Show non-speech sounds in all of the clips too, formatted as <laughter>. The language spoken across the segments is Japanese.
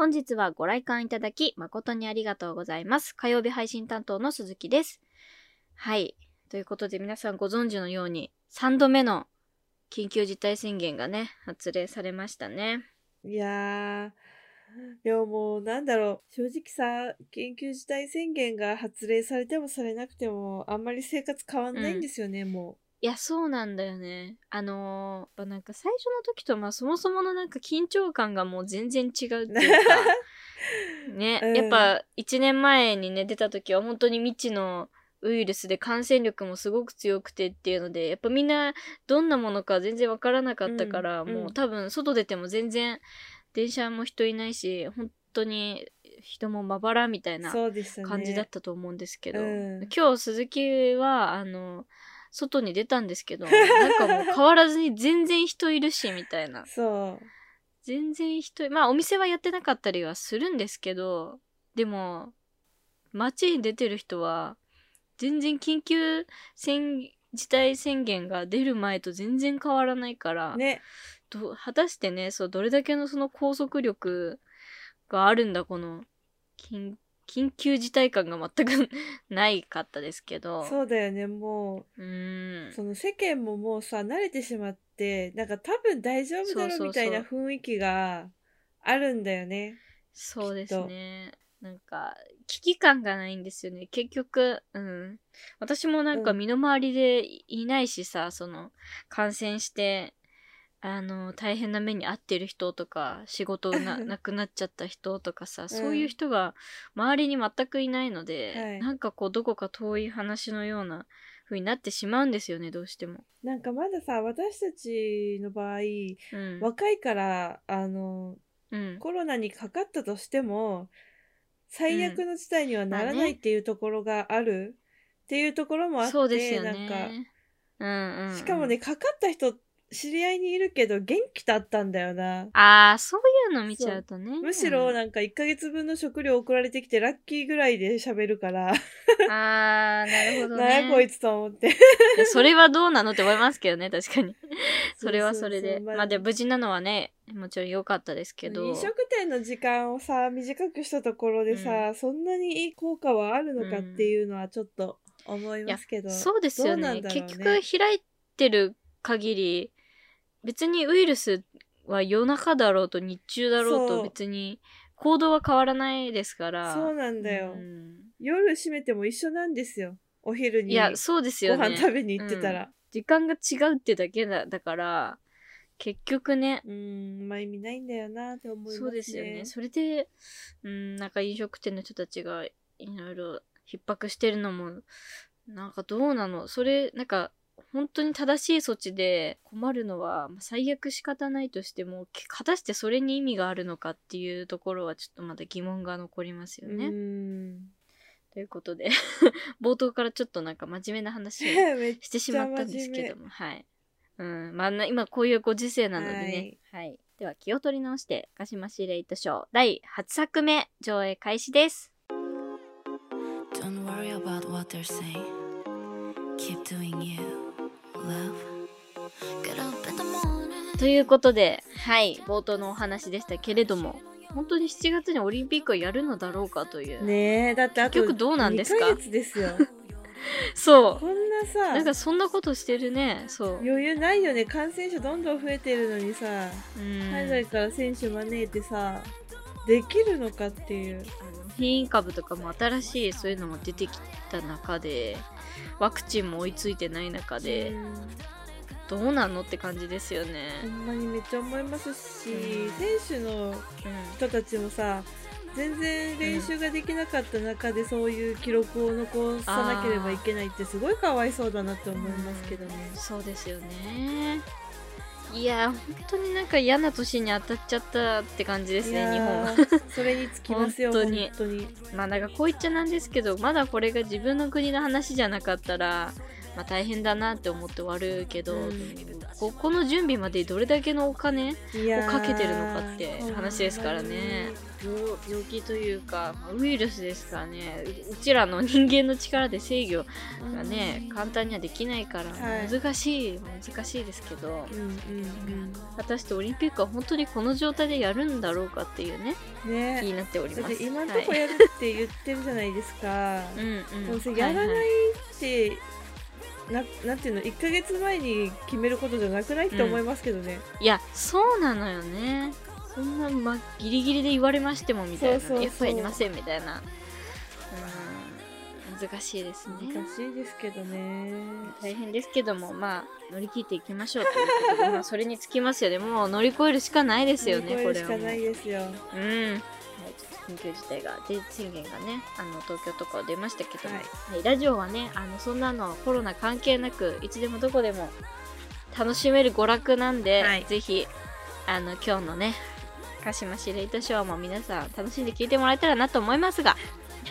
本日はご来館いただき誠にありがとうございます。火曜日配信担当の鈴木です。はい。ということで皆さんご存知のように3度目の緊急事態宣言がね、発令されましたね。いやー、でももうなんだろう、正直さ、緊急事態宣言が発令されてもされなくても、あんまり生活変わんないんですよね、もういや、そうなんだよね。あのーやっぱなんか最初の時とまあそもそものなんか緊張感がもう全然違うっていうか、<laughs> ね、うんやっぱ1年前にね出た時は本当に未知のウイルスで感染力もすごく強くてっていうのでやっぱみんなどんなものか全然わからなかったから、うんうんもう多分外出ても全然電車も人いないし本当に人もまばらみたいうな。感じだったと思うんですけど、うん今日鈴木はあの外に出たんですけどなんかもう変わらずに全然人いるしみたいな <laughs> そう。全然人いまあお店はやってなかったりはするんですけどでも街に出てる人は全然緊急宣事態宣言が出る前と全然変わらないから、ね。ど果たしてねそうどれだけのその拘束力があるんだこの緊緊急事態感が全く <laughs> ないかったですけど。そうだよね、もう。ーん。う、その世間ももうさ、慣れてしまって、なんか多分大丈夫だそうみたいな雰囲気があるんだよね。そうですね。なんか危機感がないんですよね。結局うん。私もなんかうん。身の回りでいないしさ、その感染してあの大変な目に遭ってる人とか仕事な <laughs> なくなっちゃった人とかさ、そういう人が周りに全くいないので、はい。なんかこうどこか遠い話のような風になってしまうんですよねどうしても。なんかまださ、私たちの場合、うん。若いから、あの、うん、コロナにかかったとしても、最悪の事態にはならまあねないっていうところがあるっていうところもあって、そうですよなんか、ね。うんうんうん。しかもね、かかった人、知り合いにいるけど元気だったんだよな。ああそういうの見ちゃうとね。むしろなんか1ヶ月分の食料送られてきてラッキーぐらいで喋るから、ああ、なるほどね。なんやこいつと思って。それはどうなの？って思いますけどね、確かに。<laughs> それはそれで。そうそうそうまあまあで、無事なのはね、もちろん良かったですけど。飲食店の時間をさ、短くしたところでさ、そんなにいい効果はあるのかっていうのはちょっと思いますけど。そうですよねね結局開いてる限り、別にウイルスは夜中だろうと日中だろうそうと別に行動は変わらないですから。そうなんだよ。うん夜閉めても一緒なんですよ。お昼にいや、そうですごよね。飯食べに行ってたら。時間が違うってだけだだから、結局ね、うん、まあ意味ないんだよなって思いますね。そうですよね。それで、うん、なんか飲食店の人たちがいろいろ逼迫してるのも、なんかどうなの？それ、なんか、本当に正しい措置で困るのは、まあ最悪仕方ないとしても、け果たしてそれに意味があるのかっていうところはちょっとまだ疑問が残りますよね。うん。ということで、<laughs> 冒頭からちょっとなんか真面目な話を <laughs> してしまったんですけども、はい。うん、まあな、今こういうご時世なのでね。はい。では気を取り直して、鹿島シレイトショー第8作目上映開始です。Don't worry about what they're saying. Keep doing you, ということで、はい、冒頭のお話でしたけれども、本当に7月にオリンピックをやるのだろうかという。ねえ、だってあと結局どうなんですか？2ヶ月ですよ。<laughs> そこんなう。さなんかそんなことしてるね。そう。余裕ないよね感染者どんどん増えてるのにさうん。海外から選手招いてさできるのかっていうあの変異株とかも新しいそういうのも出てきた中で、ワクチンも追いついてない中で、うんどうなんのって感じですよね。ほんまにめっちゃ思いますしうん選手の人たちもさ全然練習ができなかった中でそういう記録を残さなければいけないってすごいかわいそうだなって思いますけどね。そうですよね。いやー、本当になんか嫌な年に当たっちゃったって感じですね、日本は。は。それにつきますよ本本当に当に。まあなんかこう言っちゃなんですけど、まだこれが自分の国の話じゃなかったら、まあ、大変だなって思って終わるけど、うん。ここの準備までどれだけのお金をかけてるのかって話ですからね。病病気というかまあウイルスですからね。ううちらの人間の力で制御がね簡単にはできないからはい。難しい、難しいですけど。うんうん果たしてオリンピックは本当にこの状態でやるんだろうかっていうねうんね。気になっております。今んとこはい。やるって言ってるじゃないですか、<laughs> うんうん。やらないはい。はいって、ななんていうの1ヶ月前に決めることじゃなくないって思いますけどね、いやそうなのよね。そんな、ま、ギリギリで言われましてもみたいな。そうそうそう。やっぱりやりませんみたいな。うん。難しいですね。難しいですけどね。大変ですけどもまあ乗り切っていきましょうということでまあそれにつきますよ。ねもう乗り越えるしかないですよね乗りこれはもう。越えるしかないですよ。うん緊急事態がで宣言がねあの東京とかは出ましたけども、はい。はいラジオはねあのそんなのコロナ関係なくいつでもどこでも楽しめる娯楽なんで、はい。ぜひあの今日のね鹿島シレイトショーも皆さん楽しんで聞いてもらえたらなと思いますが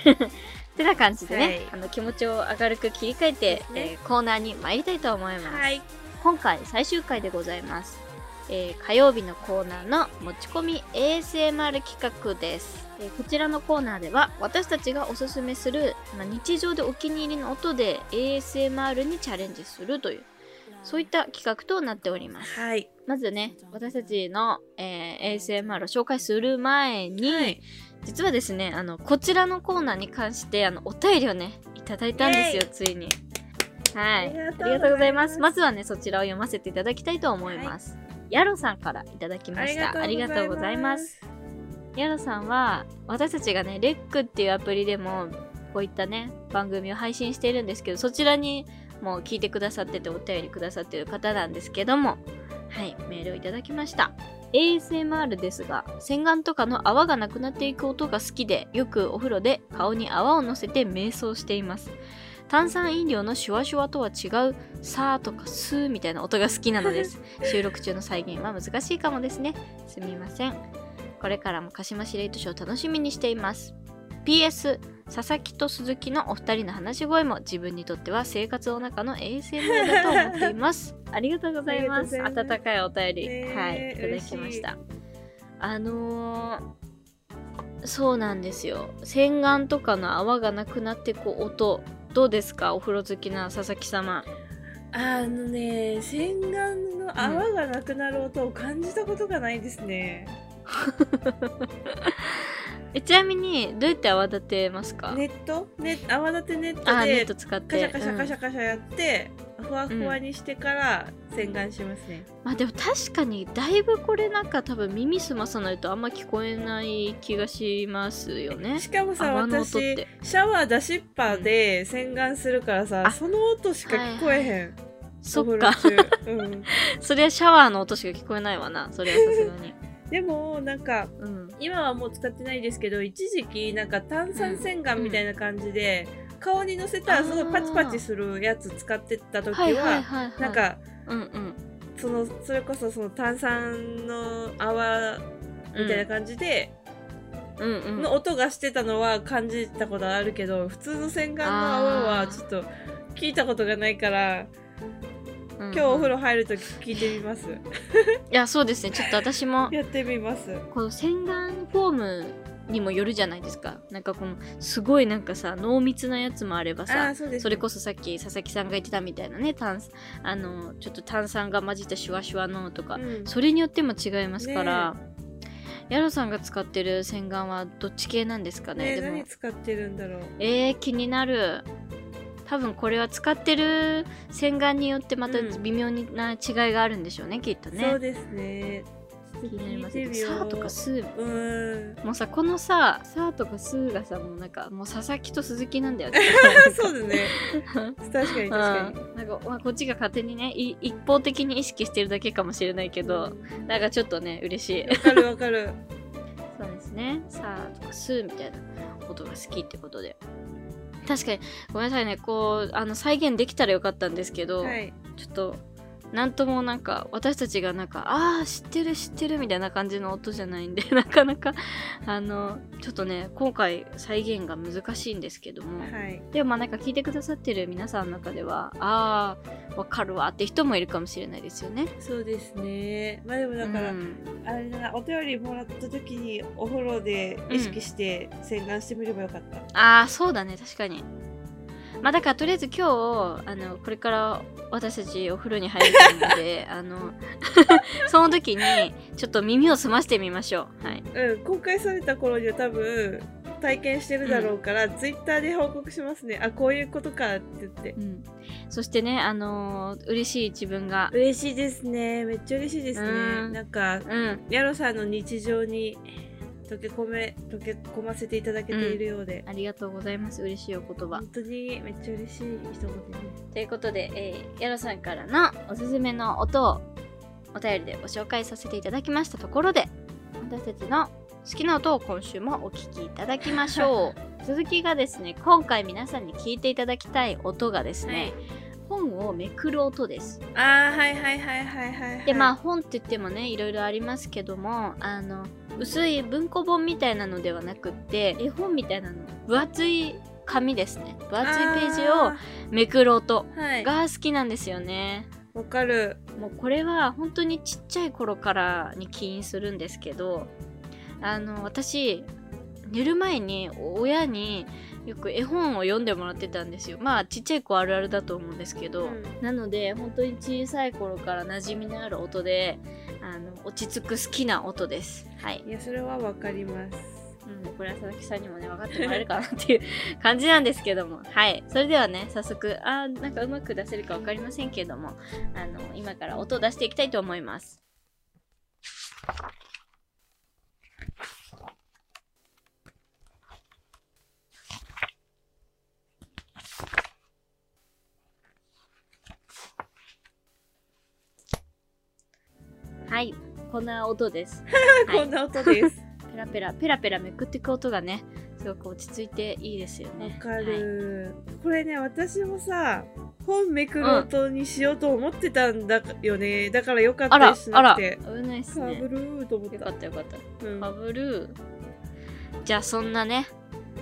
<laughs> てな感じでね、はい。あの気持ちを明るく切り替えて、ね。えーコーナーに参りたいと思います、はい。今回最終回でございます、えー火曜日のコーナーの持ち込み ASMR 企画です、えーこちらのコーナーでは私たちがおすすめする、まあ、日常でお気に入りの音で ASMR にチャレンジするというそういった企画となっております。はい。まずね私たちの、えー ASMR を紹介する前に、はい。実はですねあのこちらのコーナーに関してあのお便りをねいただいたんですよついに。はい。ありがとうございます。ありがとうございます。まずはねそちらを読ませていただきたいと思います、ヤロさんからいただきました。ありがとうございます。ヤロさんは私たちがねレックっていうアプリでもこういったね番組を配信しているんですけどそちらにもう聞いてくださっててお便りくださってる方なんですけどもはいメールをいただきました。ASMR ですが洗顔とかの泡がなくなっていく音が好きでよくお風呂で顔に泡をのせて瞑想しています炭酸飲料のシュワシュワとは違うさーとかスーみたいな音が好きなのです。<laughs> 収録中の再現は難しいかもですね。すみません。これからも鹿島司令図書を楽しみにしています。PS 佐々木と鈴木のお二人の話し声も自分にとっては生活の中の ASMR だと思って <laughs> います。ありがとうございます。温かいお便り、ねえはい。いただきました。あのーそうなんですよ。洗顔とかの泡がなくなってこう音どうですか？お風呂好きな佐々木様。あのね洗顔の泡がなくなる音を感じたことがないですね、<laughs> えちなみにどうやって泡立てますか、ネット？ね泡立てネットあーネッでト使っカシてャカシャカシうんャカシャやって、ふわふわにしてから洗顔しますね、まあでも確かにだいぶこれなんか多分耳すまさないとあんま聞こえない気がしますよね。しかもさ私て。シャワー出しっぱで洗顔するからさ、あ。その音しか聞こえへん、そっか。お風呂中、うん、<laughs> そりゃシャワーの音しか聞こえないわなそれはさすがに。<laughs> でもなんかうん。今はもう使ってないですけど一時期なんか炭酸洗顔みたいな感じで、顔にのせたらすごいパチパチするやつ使ってた時は,、なんかうんうん。そのそれこそその炭酸の泡みたいな感じで、うんうん。の音がしてたのは感じたことあるけど普通の洗顔の泡はちょっと聞いたことがないから今今日お風呂入るとき聞いてみます。いやそうですね。ちょっと私も <laughs> やってみます。この洗顔フォームにもよるじゃないですか。なんかこのすごいなんかさ濃密なやつもあればあさーそうですそれこそさっき佐々木さんが言ってたみたいなね炭あのちょっと炭酸が混じったシュワシュワのとか、うん。それによっても違いますから、ヤロさんが使ってる洗顔はどっち系なんですかね？ねでも。何使ってるんだろう。えー、気になる。多分これは使ってる洗顔によってまたうん。微妙な違いがあるんでしょうね、きっとね。そうですね気になります。聞いてみよ。うさーとかスーうーん。もうさこのささーとかスーがさもうなんかもう佐々木と鈴木なんだよね。<laughs> そうだね。確かに確かに。うん。なんか、まあ、こっちが勝手にねい一方的に意識してるだけかもしれないけど、なんかちょっとね嬉しい。わかるわかる。<laughs> そうですね。さーとかスーみたいな音が好きってことで。確かにごめんなさいね。こうあの再現できたらよかったんですけど、はい。ちょっとなんともなんか私たちがなんかああ知ってる知ってるみたいな感じの音じゃないんで <laughs> なかなかあのちょっとね今回再現が難しいんですけども、はい。でもまあなんか聞いてくださってる皆さんの中ではああわかるわって人もいるかもしれないですよね。そうですね。まあでもだから、うん。あれだなお便りもらった時にお風呂で意識して洗顔してみればよかった、ああそうだね確かにまあだからとりあえず今日あのこれから私たちお風呂に入るので <laughs> あのその時にちょっと耳を澄ましてみましょう。はい。うん、公開された頃には多分体験してるだろうから、ツイッターで報告しますね。あこういうことかって言って。うん、そしてねあのー嬉しい自分が。嬉しいですね。めっちゃ嬉しいですね。うん。なんかうん。ヤロさんの日常に溶け込め溶け込ませていただけているようで、ありがとうございます。嬉しいお言葉。本当にめっちゃ嬉しい一言でねということで、えー、ヤロさんからのおすすめの音をお便りでご紹介させていただきましたところで私たちの好きな音を今週もお聴きいただきましょう。<laughs> 続きがですね今回皆さんに聞いていただきたい音がですね、本をめくる音です。あーはいはいはいはいはい、はい、でまあ本って言ってもねいろいろありますけどもあの薄い文庫本みたいなのではなくって絵本みたいなの分厚い紙ですね。分厚いページをあめくる音が好きなんですよね。わかる。もうこれは本当にちっちゃい頃からに起因するんですけどあの私寝る前に親によく絵本を読んでもらってたんですよ。まあちっちゃい子あるあるだと思うんですけど、うん。なので本当に小さい頃から馴染みのある音であの落ち着く好きな音です。はい、いやそれはわかります。うん、これは佐々木さんにもね分かってもらえるかなっていう感じなんですけども。はい。それではね早速あーなんかうまく出せるか分かりませんけどもあの今から音を出していきたいと思いますはいこんな音です、<laughs> はい。こんな音です。<laughs> ペラペラペラペラめくっていく音がねすごく落ち着いていいですよわねかはい。る、これね私もさ本めくる音にしようと思ってたんだよね、だからよかったですしあらなくて。危ないっすかぶねるーと思っよかたったよかった。うん。かぶるじゃあそんなね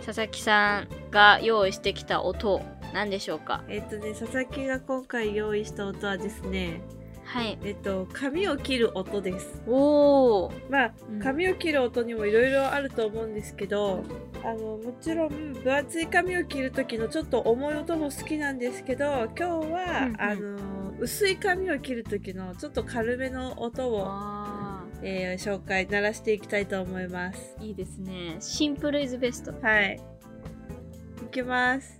佐々木さんが用意してきた音何でしょうか？えっとね佐々木が今回用意した音はですねはい。えっと髪を切る音です。おおまあうん。髪を切る音にもいろいろあると思うんですけどあのもちろん分厚い髪を切る時のちょっと重い音も好きなんですけど今日は、うんうん。あの薄い髪を切る時のちょっと軽めの音を、あえー紹介鳴らしていきたいと思います。ーいいですね。シンプルイズベスト。はい。いきます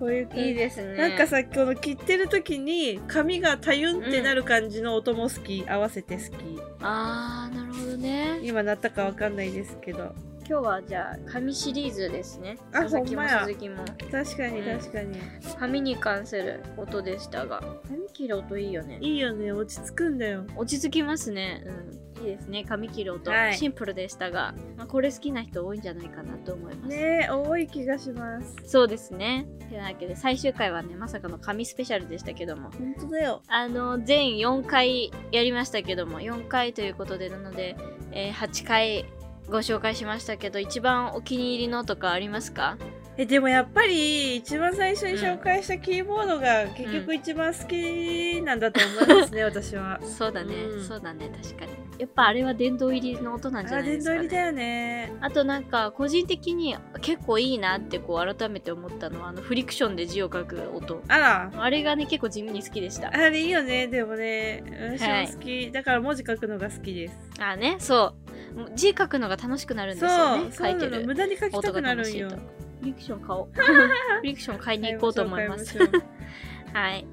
こういう感じ。いいですね。なんかさこの切ってる時に髪がたゆんってなる感じの音も好き、合わせて好き。あーなるほどね。今鳴ったかわかんないですけど今日はじゃあ紙シリーズですね。あ佐々木も鈴木も。確かにうん。確かに、紙に関する音でしたが。髪切る音いいよね。いいよね。落ち着くんだよ。落ち着きますね。うん。いいですね。髪切る音、はい。シンプルでしたが、まあ、これ好きな人多いんじゃないかなと思います。ねえ多い気がします。そうですね。てなわけで最終回はねまさかの紙スペシャルでしたけども。本当だよ。あの全4回やりましたけども。4回ということでなので、えー8回ご紹介しましたけど一番お気に入りのとかありますか？えでもやっぱり一番最初に紹介したキーボードが結局一番好きなんだと思いますね、<laughs> 私は。そうだね、うん。そうだね確かに。やっぱあれは殿堂入りの音なんじゃないですか、ね、堂入りだよね。あとなんか個人的に結構いいなってこう改めて思ったのはあのフリクションで字を書く音。あら。あれがね結構地味に好きでした。あれいいよねでもね。私も好き、だから文字書くのが好きです。あねそう字書くのが楽しくなるんですよね書いてる。無駄に書きたくなるんよ。フリクション買おう。フ <laughs> リクション買いに行こうと思います。<laughs> はい。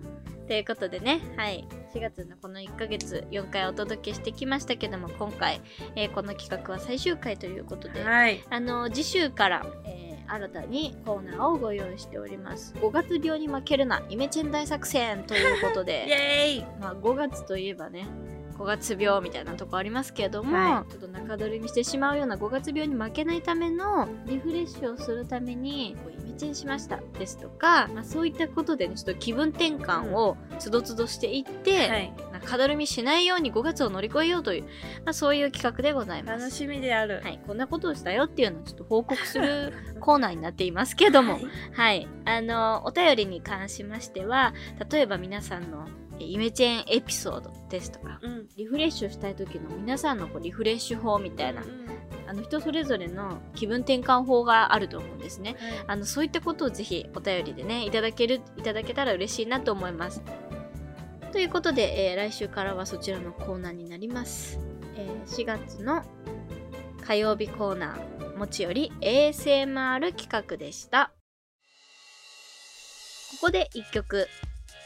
ということでね、はい、4月のこの1ヶ月4回お届けしてきましたけども今回、えーこの企画は最終回ということで、はい。あの次週から、えー新たにコーナーをご用意しております。5月病に負けるなイメチェン大作戦ということ <laughs> イでエーイ。まあ5月といえばね5月病みたいなとこありますけども、はちょっと中だるみしてしまうような5月病に負けないためのリフレッシュをするためにこうイメチェンしましたですとか、まあ、そういったことでねちょっと気分転換をつどつどしていって、はい。中だるみしないように5月を乗り越えようという、まあ、そういう企画でございます。楽しみである。はい、こんなことをしたよっていうのをちょっと報告する <laughs> コーナーになっていますけども、はい。はい、あのお便りに関しましては例えば皆さんのえイメチェンエピソードですとか。うん。リフレッシュしたい時の皆さんのこうリフレッシュ法みたいな。うんあの人それぞれの気分転換法があると思うんですね。はい。あのそういったことをぜひお便りでねいただけるいただけたら嬉しいなと思います。ということで、えー来週からはそちらのコーナーになります、えー4月の火曜日コーナーもちより ASMR 企画でした。ここで1曲。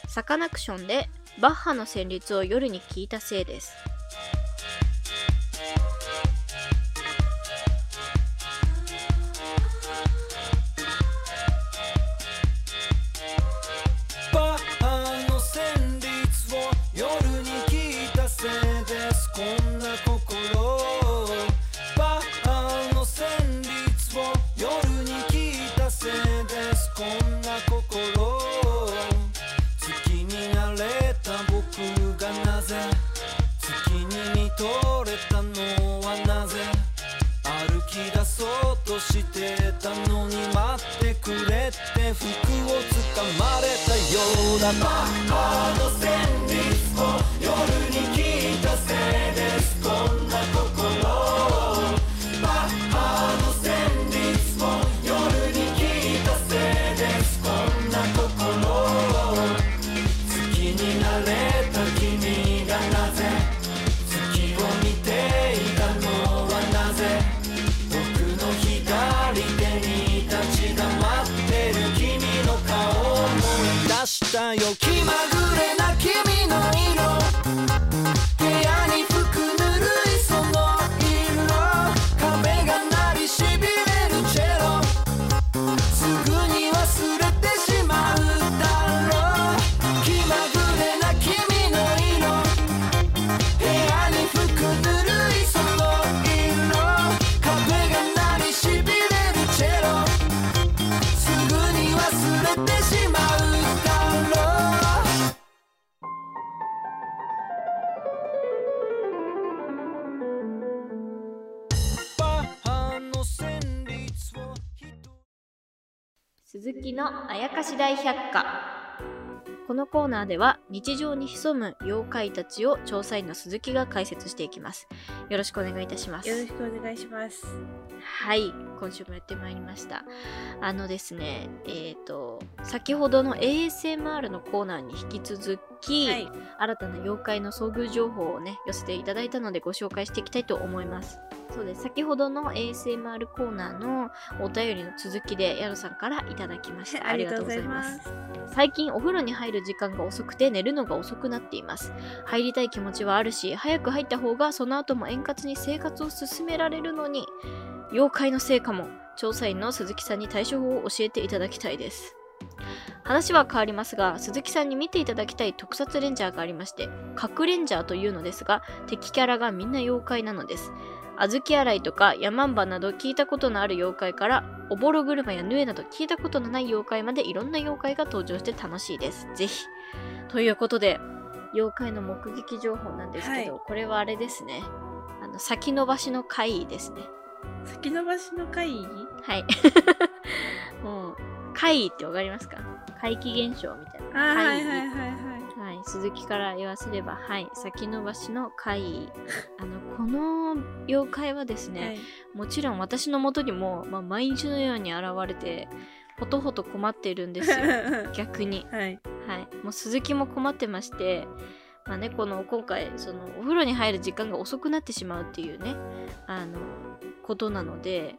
サカナクションでバッハの旋律を夜に聴いたせいです。くれて服をつかまれたようだ。バッハの旋のあやかし大百科。このコーナーでは日常に潜む妖怪たちを調査員の鈴木が解説していきます。よろしくお願いいたします。よろしくお願いします。はい今週もやってまいりました。あのですねえっ、と先ほどの ASMR のコーナーに引き続き、はい。新たな妖怪の遭遇情報をね寄せていただいたのでご紹介していきたいと思いますそうです。先ほどの ASMR コーナーのお便りの続きでヤロさんからいただきました。<laughs> ありがとうございます。最近お風呂に入る時間が遅くて寝るのが遅くなっています。入りたい気持ちはあるし早く入った方がその後も円滑に生活を進められるのに妖怪のせいかも。調査員の鈴木さんに対処法を教えていただきたいです。話は変わりますが鈴木さんに見ていただきたい特撮レンジャーがありまして核レンジャーというのですが敵キャラがみんな妖怪なのです小豆洗いとかヤマンバなど聞いたことのある妖怪からおぼろ車やヌエなど聞いたことのない妖怪までいろんな妖怪が登場して楽しいです。ぜひ。ということで妖怪の目撃情報なんですけど、はこれはあれですね。あの先延ばしの回ですね。先延ばしの会議はい。<laughs> もう怪異ってわかりますか？怪奇現象みたいあな怪異。ーはいはいはいはい。はい、鈴木から言わせれば、はい、先延ばしの怪異。あの、この妖怪はですね、はいもちろん私のもとにも、まあ、毎日のように現れて、ほとほと困っているんですよ。<laughs> 逆に。はいはい。もう鈴木も困ってまして、まあね、この今回、その、お風呂に入る時間が遅くなってしまうっていうね、あの、ことなので、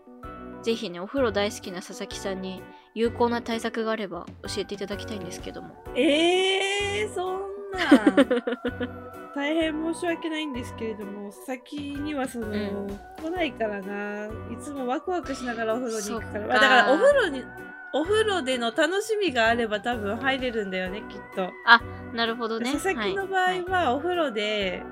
ぜひね、お風呂大好きな佐々木さんに有効な対策があれば教えていただきたいんですけども。えー、そん <laughs> 大変申し訳ないんですけれども先にはその、うん。来ないからな。いつもワクワクしながらお風呂に行くから。だからお風呂にお風呂での楽しみがあれば多分入れるんだよねきっと。なるほどね。佐々木の場合はお風呂で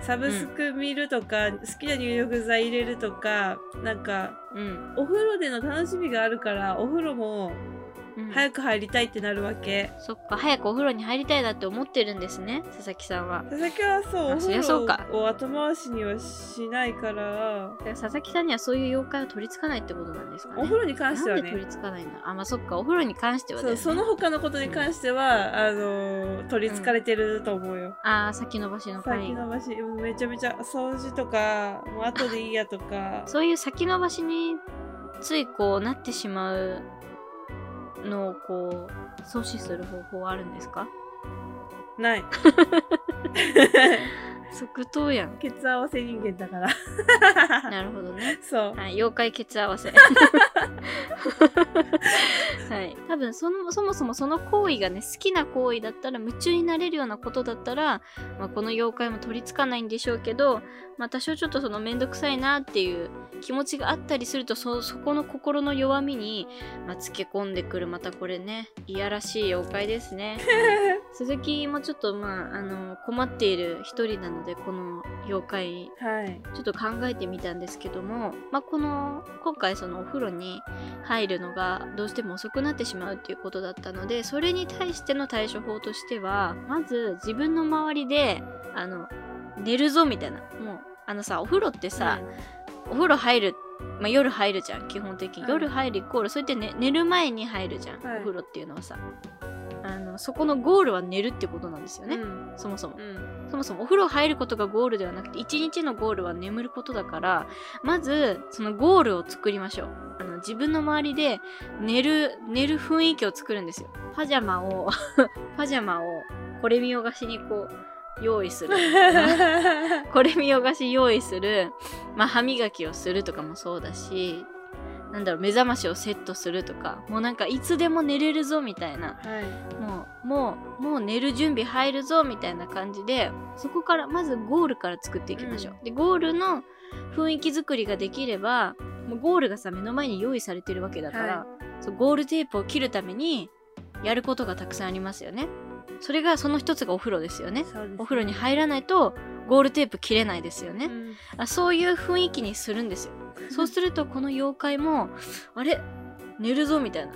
サブスク見るとか、好きな入浴剤入れるとかなんかうん。お風呂での楽しみがあるからお風呂もうん。早く入りたいってなるわけ、そっか、早くお風呂に入りたいなって思ってるんですね、佐々木さんは。佐々木はそうお風呂を後回しにはしないから。佐々木さんにはそういう妖怪を取り付かないってことなんですかね。お風呂に関してはね。なんで取り付かないんだあ、まあそっか、お風呂に関してはね。そうその他のことに関しては、あのー取りつかれてると思うよ、あー、先延ばしの会先延ばし。めちゃめちゃ掃除とかもう後でいいやとか。そういう先延ばしについこうなってしまうのをこう阻止する方法はあるんですか？ない <laughs> <laughs> 即答やん。血合わせ人間だから <laughs> なるほどね。そうはい、妖怪血合わせ。はい、多分そのそもそもその行為がね好きな行為だったら夢中になれるようなことだったら、まあ、この妖怪も取り付かないんでしょうけど、まあ、多少ちょっとその面倒くさいなっていう気持ちがあったりするとそそこの心の弱みに、まあ、つけ込んでくるまたこれねいやらしい妖怪ですね。<laughs> 鈴木もちょっとまああの困っている一人なのでこの妖怪はいちょっと考えてみたんですけども、まあ、この今回そのお風呂に入るのがどうしても遅くなってしまうっていうことだったのでそれに対しての対処法としてはまず自分の周りであの寝るぞみたいな。もうあのさお風呂ってさ、お風呂入る、まあ、夜入るじゃん基本的に、はい。夜入るイコールそうやって、ね、寝る前に入るじゃん、はい。お風呂っていうのはさ。あのそこのゴールは寝るってことなんですよね、うん。そもそも。うん。そもそもお風呂入ることがゴールではなくて一日のゴールは眠ることだからまずそのゴールを作りましょう。あの自分の周りで寝る寝る雰囲気を作るんですよ。パジャマを <laughs> パジャマをこれ見よがしにこう用意する <laughs> これ見よがし用意するまあ歯磨きをするとかもそうだしなんだろう目覚ましをセットするとかもうなんかいつでも寝れるぞみたいなはいもう、もう、もう寝る準備入るぞみたいな感じで、そこから、まずゴールから作っていきましょう。で、ゴールの雰囲気作りができれば、もうゴールがさ、目の前に用意されてるわけだから、はそうゴールテープを切るために、やることがたくさんありますよね。それが、その一つがお風呂ですよね。そうですお風呂に入らないと、ゴールテープ切れないですよね。うんあそういう雰囲気にするんですよ。<laughs> そうするとこの妖怪も、あれ？寝るぞみたいな。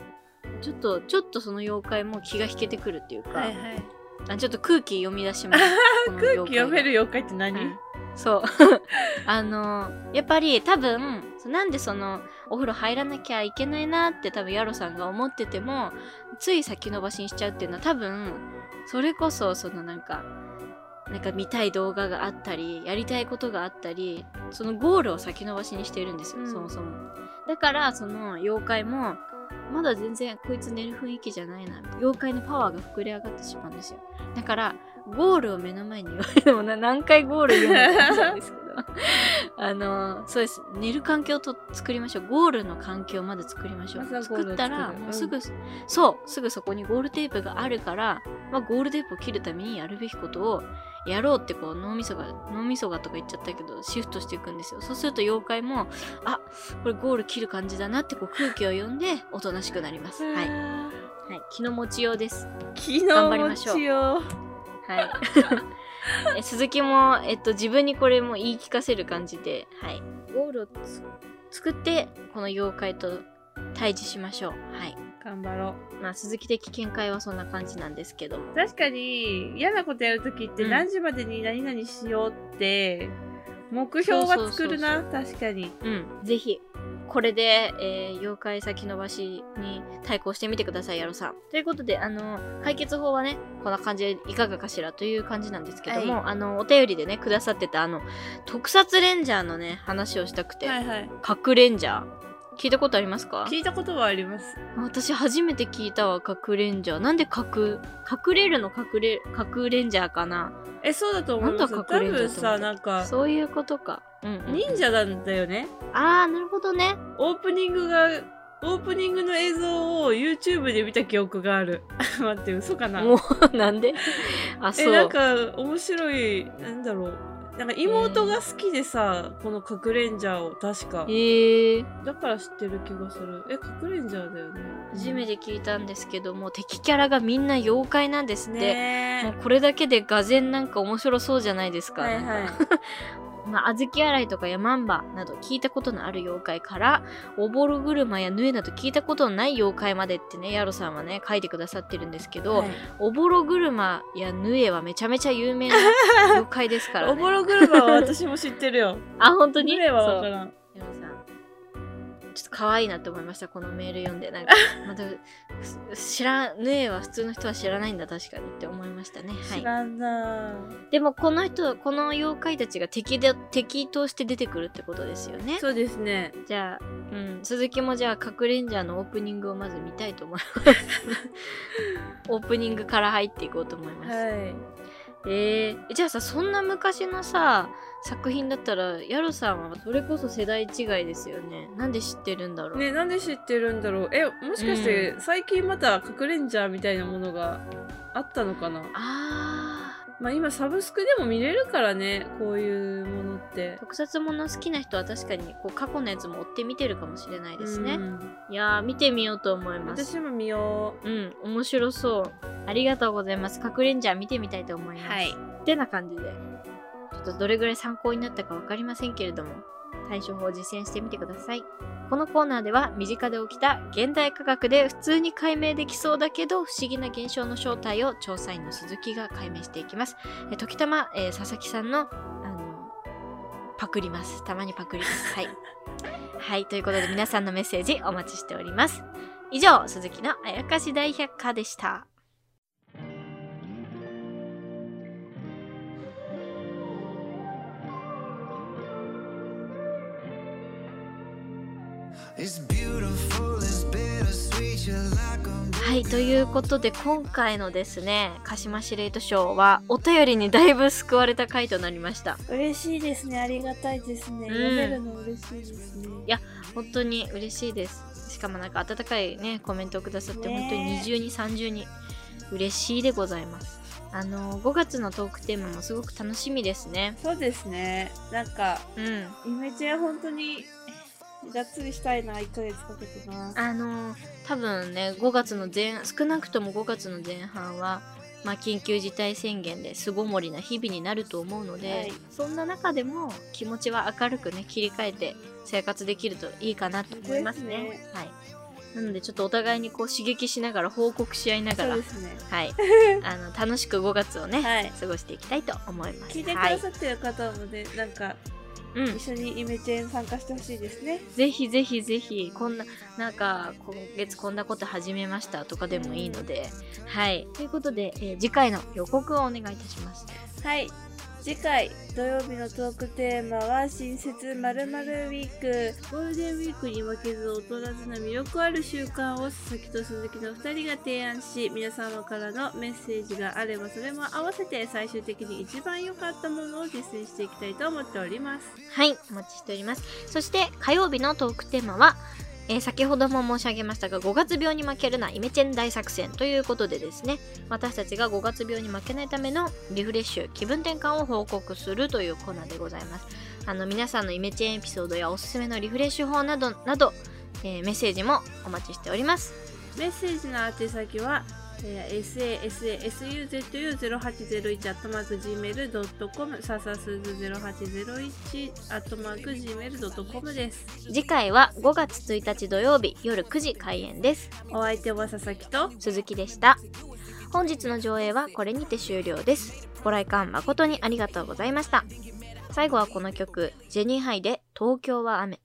ちょっと、ちょっとその妖怪も気が引けてくるっていうか、はいはいあちょっと空気読み出します。<laughs> 空気読める妖怪って何、うんそう。<laughs> あの、やっぱり多分、なんでその、お風呂入らなきゃいけないなって多分ヤロさんが思ってても、つい先延ばしにしちゃうっていうのは多分、それこそそのなんか、なんか見たい動画があったり、やりたいことがあったり、そのゴールを先延ばしにしているんですよ、うんそもそも。だから、その妖怪も、まだ全然こいつ寝る雰囲気じゃないな。妖怪のパワーが膨れ上がってしまうんですよ。だから、ゴールを目の前に言われてもな何回ゴール言うのかなんですけど。あの、そうです。寝る環境と作りましょう。ゴールの環境をまず作りましょう。作ったら、もうすぐ、そう、すぐそこにゴールテープがあるから、まあ、ゴールテープを切るためにやるべきことをやろうってこう脳みそが脳みそがとか言っちゃったけどシフトしていくんですよ。そうすると妖怪もあこれゴール切る感じだなってこう空気を読んでおとなしくなります。はい、はい、気の持ちようです。昨日頑張りましょう。持ちよはい。え <laughs> 鈴木も、えっと、自分にこれも言い聞かせる感じで、はい、ゴールをつ作ってこの妖怪と対峙しましょう。はい。頑張ろまあ鈴木的見解はそんな感じなんですけど確かに嫌なことやるときってうん。何時までに何々しようって目標は作るな。確かに。うん、ぜひこれで、えー妖怪先延ばしに対抗してみてください、ヤロさん。ということで、あの、解決法はね、こんな感じでいかがかしらという感じなんですけども、はいあの、お便りでね、くださってた、あの、特撮レンジャーのね、話をしたくて、はいはい核レンジャー。聞いたことありますか？聞いたことはあります私初めて聞いたわ、核レンジャー。なんで核、隠れるの？隠れ、核レンジャーかな？えそうだと思いますなん多分だ隠れんじゃって思ったさなんかそういうことか。うん、うん。忍者なんだよね。あー、なるほどね。オープニングがオープニングの映像を YouTube で見た記憶がある。<laughs> 待って嘘かな？もうなんで？あそう。えなんか面白いなんだろう。なんか妹が好きでさ、この隠れんジャーを確か。え。ー、だから知ってる気がする。え隠れんジャーだよね。初めて聞いたんですけども敵キャラがみんな妖怪なんですって、ねもうこれだけでがぜんなんか面白そうじゃないですか。はいはいまあ、小豆洗いとかヤマンバなど聞いたことのある妖怪から、おぼろ車やヌエなど聞いたことのない妖怪までってね、ヤロさんはね、書いてくださってるんですけど、はい。おぼろ車やヌエはめちゃめちゃ有名な妖怪ですからね。<laughs> おぼろ車は私も知ってるよ。<laughs> あ、本当に？夢はわからん。ヤロさん。ちょっと可愛いなって思いました、このメール読んで。なんか、<laughs> また、知らん、ヌエは普通の人は知らないんだ、確かにって思いましたね。はい。知。らんな。ぁでもこの人この妖怪たちが敵で敵として出てくるってことですよね。そうですね。じゃあ、うん、鈴木もじゃあ隠れんジャーのオープニングをまず見たいと思います。<laughs> オープニングから入っていこうと思います、はい。えー、じゃあさそんな昔のさ作品だったらヤロさんはそれこそ世代違いですよね。なんで知ってるんだろう、ねなんで知ってるんだろう。えもしかして最近また隠れんジャーみたいなものがあったのかな？あまあ今サブスクでも見れるからねこういうものって。ー特撮もの好きな人は確かにこう過去のやつも追って見てるかもしれないですね、うん。いやー見てみようと思います。私も見よう。ん、面白そう。ありがとうございます。隠れんじゃ見てみたいと思いうます。はい。ってな感じで、っとどれぐらい参考になったかわかりませんけれども、対処法を実践してみてください。このコーナーでは身近で起きた現代科学で普通に解明できそうだけど不思議な現象の正体を調査員の鈴木が解明していきます。え時たま、えー佐々木さんの、あの、パクります。たまにパクります。はい。<laughs> はい。ということで皆さんのメッセージお待ちしております。以上、鈴木のあやかし大百科でした。はい、ということで今回のですね、鹿島司令塔賞はお便りにだいぶ救われた回となりました。嬉しいですねありがたいですね、うん読めるの嬉しいですねいや本当に嬉しいです。しかもなんか温かいね、コメントをくださって、本当に二重に三重に嬉しいでございます。あの、5月のトークテーマもすごく楽しみですね。そうですねなんかうん。イメチェン本当にがっつりしたいな1ヶ月かけてなあの多分ね5月の前少なくとも5月の前半は、まあ、緊急事態宣言で巣ごもりな日々になると思うので、はい。そんな中でも気持ちは明るくね切り替えて生活できるといいかなと思いますね。ね。はい、なのでちょっとお互いにこう刺激しながら報告し合いながら、ね。はい、<laughs> あの楽しく5月をね、はい。過ごしていきたいと思います。聞いてくはいださってる方もね、なんかうん。一緒にイメチェン参加してほしいですね。ぜひぜひぜひこんななんか今月こんなこと始めましたとかでもいいので。はい。ということで、えー次回の予告をお願いいたします。はい次回土曜日のトークテーマは新設まるウィーク。ゴールデンウィークに負けず劣らずな魅力ある習慣を佐々木と鈴木の2人が提案し皆様からのメッセージがあればそれも合わせて最終的に一番良かったものを実践していきたいと思っております。はいお待ちしております。そして火曜日のトークテーマはえー先ほども申し上げましたが5月病に負けるなイメチェン大作戦ということでですね私たちが5月病に負けないためのリフレッシュ気分転換を報告するというコーナーでございます。あの皆さんのイメチェンエピソードやおすすめのリフレッシュ法などなど、えーメッセージもお待ちしております。メッセージの宛先は、えー sasasuzu0801-gmail.com ささすず 0801-gmail.com です。次回は5月1日土曜日夜9時開演です。お相手は佐々木と鈴木でした。本日の上映はこれにて終了です。ご来館誠にありがとうございました。最後はこの曲ジェニーハイで東京は雨